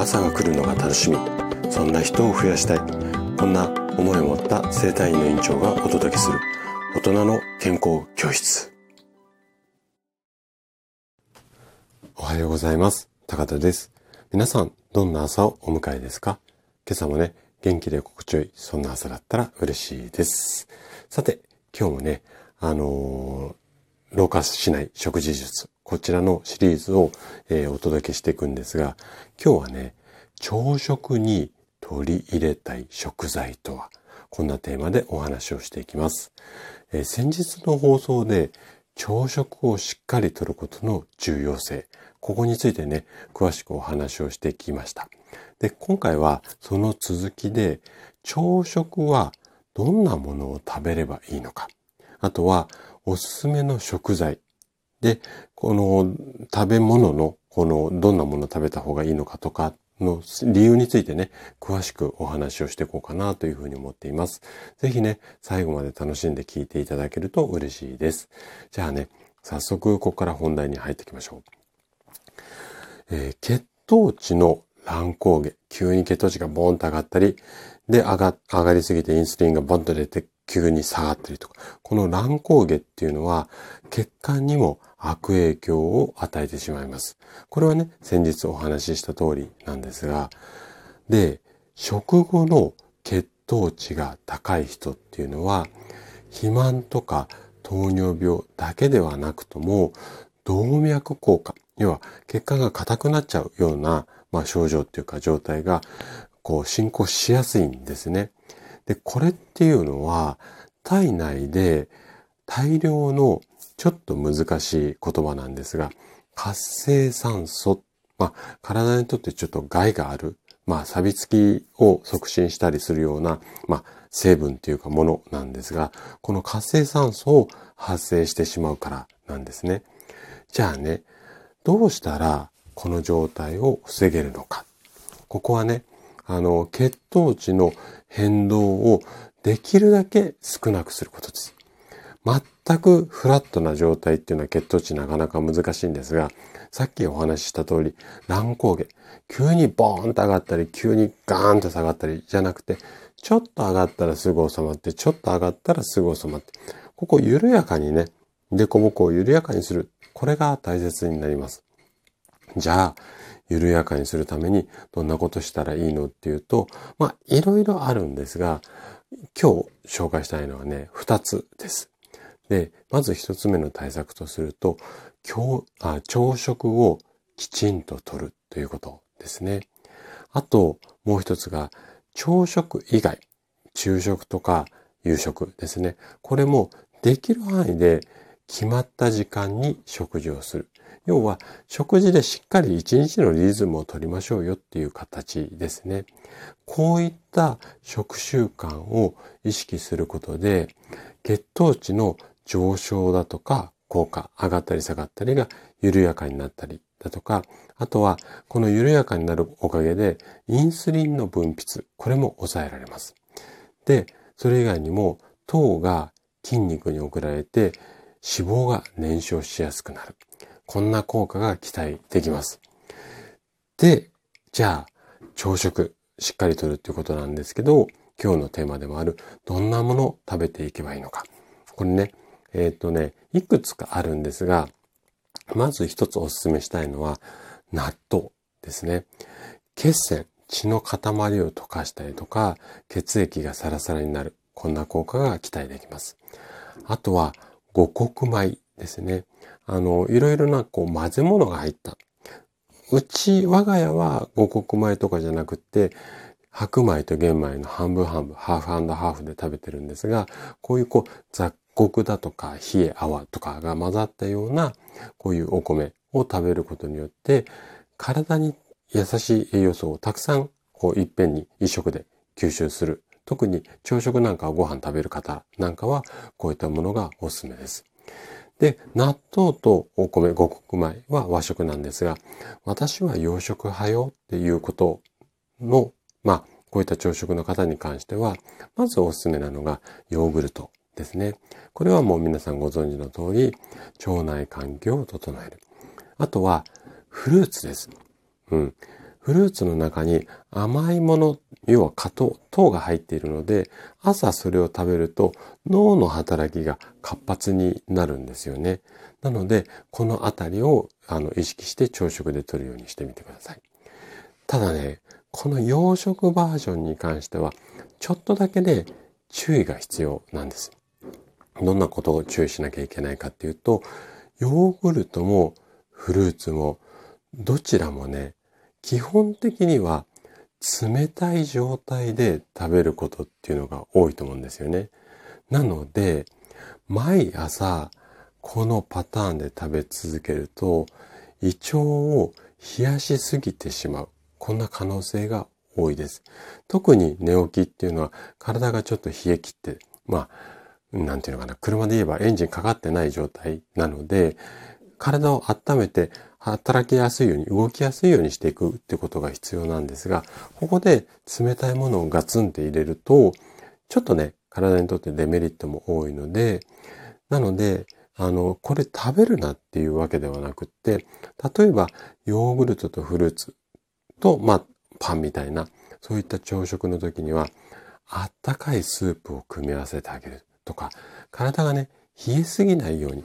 朝が来るのが楽しみ。そんな人を増やしたい。こんな思いを持った生体院の院長がお届けする。大人の健康教室。おはようございます。高田です。皆さんどんな朝をお迎えですか？今朝もね元気で心地よいそんな朝だったら嬉しいです。さて今日もねあのー、老化しない食事術こちらのシリーズを、えー、お届けしていくんですが今日はね朝食に取り入れたい食材とはこんなテーマでお話をしていきます。えー、先日の放送で朝食をしっかりとることの重要性、ここについてね、詳しくお話をしてきました。で、今回はその続きで、朝食はどんなものを食べればいいのか、あとはおすすめの食材で、この食べ物のこのどんなもの食べた方がいいのかとかの理由についてね、詳しくお話をしていこうかなというふうに思っています。ぜひね、最後まで楽しんで聞いていただけると嬉しいです。じゃあね、早速ここから本題に入っていきましょう。えー、血糖値の乱高下、急に血糖値がボーンと上がったり、で、上が、上がりすぎてインスリンがボンと出て急に下がったりとか、この乱高下っていうのは血管にも悪影響を与えてしまいます。これはね、先日お話しした通りなんですが、で、食後の血糖値が高い人っていうのは、肥満とか糖尿病だけではなくとも、動脈硬化、要は血管が硬くなっちゃうような、まあ、症状っていうか状態が、こう進行しやすいんですね。で、これっていうのは、体内で大量のちょっと難しい言葉なんですが、活性酸素、まあ、体にとってちょっと害がある、まあ、錆びつきを促進したりするような、まあ、成分というかものなんですが、この活性酸素を発生してしまうからなんですね。じゃあね、どうしたらこの状態を防げるのか。ここはね、あの、血糖値の変動をできるだけ少なくすることです。全くフラットな状態っていうのは血糖値なかなか難しいんですが、さっきお話しした通り、乱高下、急にボーンと上がったり、急にガーンと下がったりじゃなくて、ちょっと上がったらすぐ収まって、ちょっと上がったらすぐ収まって、ここ緩やかにね、デコボコを緩やかにする。これが大切になります。じゃあ、緩やかにするためにどんなことしたらいいのっていうと、まあ、いろいろあるんですが、今日紹介したいのはね、二つです。で、まず一つ目の対策とすると、今日あ朝食をきちんととるということですね。あと、もう一つが、朝食以外、昼食とか夕食ですね。これもできる範囲で決まった時間に食事をする。要は、食事でしっかり一日のリズムを取りましょうよっていう形ですね。こういった食習慣を意識することで、血糖値の上昇だとか効果、上がったり下がったりが緩やかになったりだとか、あとはこの緩やかになるおかげでインスリンの分泌、これも抑えられます。で、それ以外にも糖が筋肉に送られて脂肪が燃焼しやすくなる。こんな効果が期待できます。で、じゃあ朝食しっかりとるっていうことなんですけど、今日のテーマでもあるどんなものを食べていけばいいのか。これね、えっ、とね、いくつかあるんですが、まず一つお勧めしたいのは、納豆ですね。血栓、血の塊を溶かしたりとか、血液がサラサラになる。こんな効果が期待できます。あとは、五穀米ですね。あの、いろいろなこう混ぜ物が入った。うち、我が家は五穀米とかじゃなくて、白米と玄米の半分半分、ハーフハーフで食べてるんですが、こういうこう雑穀だとか冷え泡とかが混ざったようなこういうお米を食べることによって体に優しい栄養素をたくさんこういっぺんに一食で吸収する。特に朝食なんかをご飯食べる方なんかはこういったものがおすすめです。で、納豆とお米、五穀米は和食なんですが、私は洋食派よっていうことの、まあ、こういった朝食の方に関しては、まずおすすめなのがヨーグルトですね。これはもう皆さんご存知の通り、腸内環境を整える。あとは、フルーツです。うん。フルーツの中に甘いもの、要は果糖、糖が入っているので、朝それを食べると脳の働きが活発になるんですよね。なので、このあたりをあの意識して朝食で取るようにしてみてください。ただね、この洋食バージョンに関しては、ちょっとだけね、注意が必要なんです。どんなことを注意しなきゃいけないかっていうと、ヨーグルトもフルーツもどちらもね、基本的には冷たい状態で食べることっていうのが多いと思うんですよね。なので、毎朝このパターンで食べ続けると、胃腸を冷やしすぎてしまう。こんな可能性が多いです。特に寝起きっていうのは体がちょっと冷え切って、まあ、なんていうのかな、車で言えばエンジンかかってない状態なので、体を温めて働きやすいように、動きやすいようにしていくってことが必要なんですが、ここで冷たいものをガツンって入れると、ちょっとね、体にとってデメリットも多いので、なので、あの、これ食べるなっていうわけではなくって、例えばヨーグルトとフルーツと、まあ、パンみたいな、そういった朝食の時には、あったかいスープを組み合わせてあげるとか、体がね、冷えすぎないように、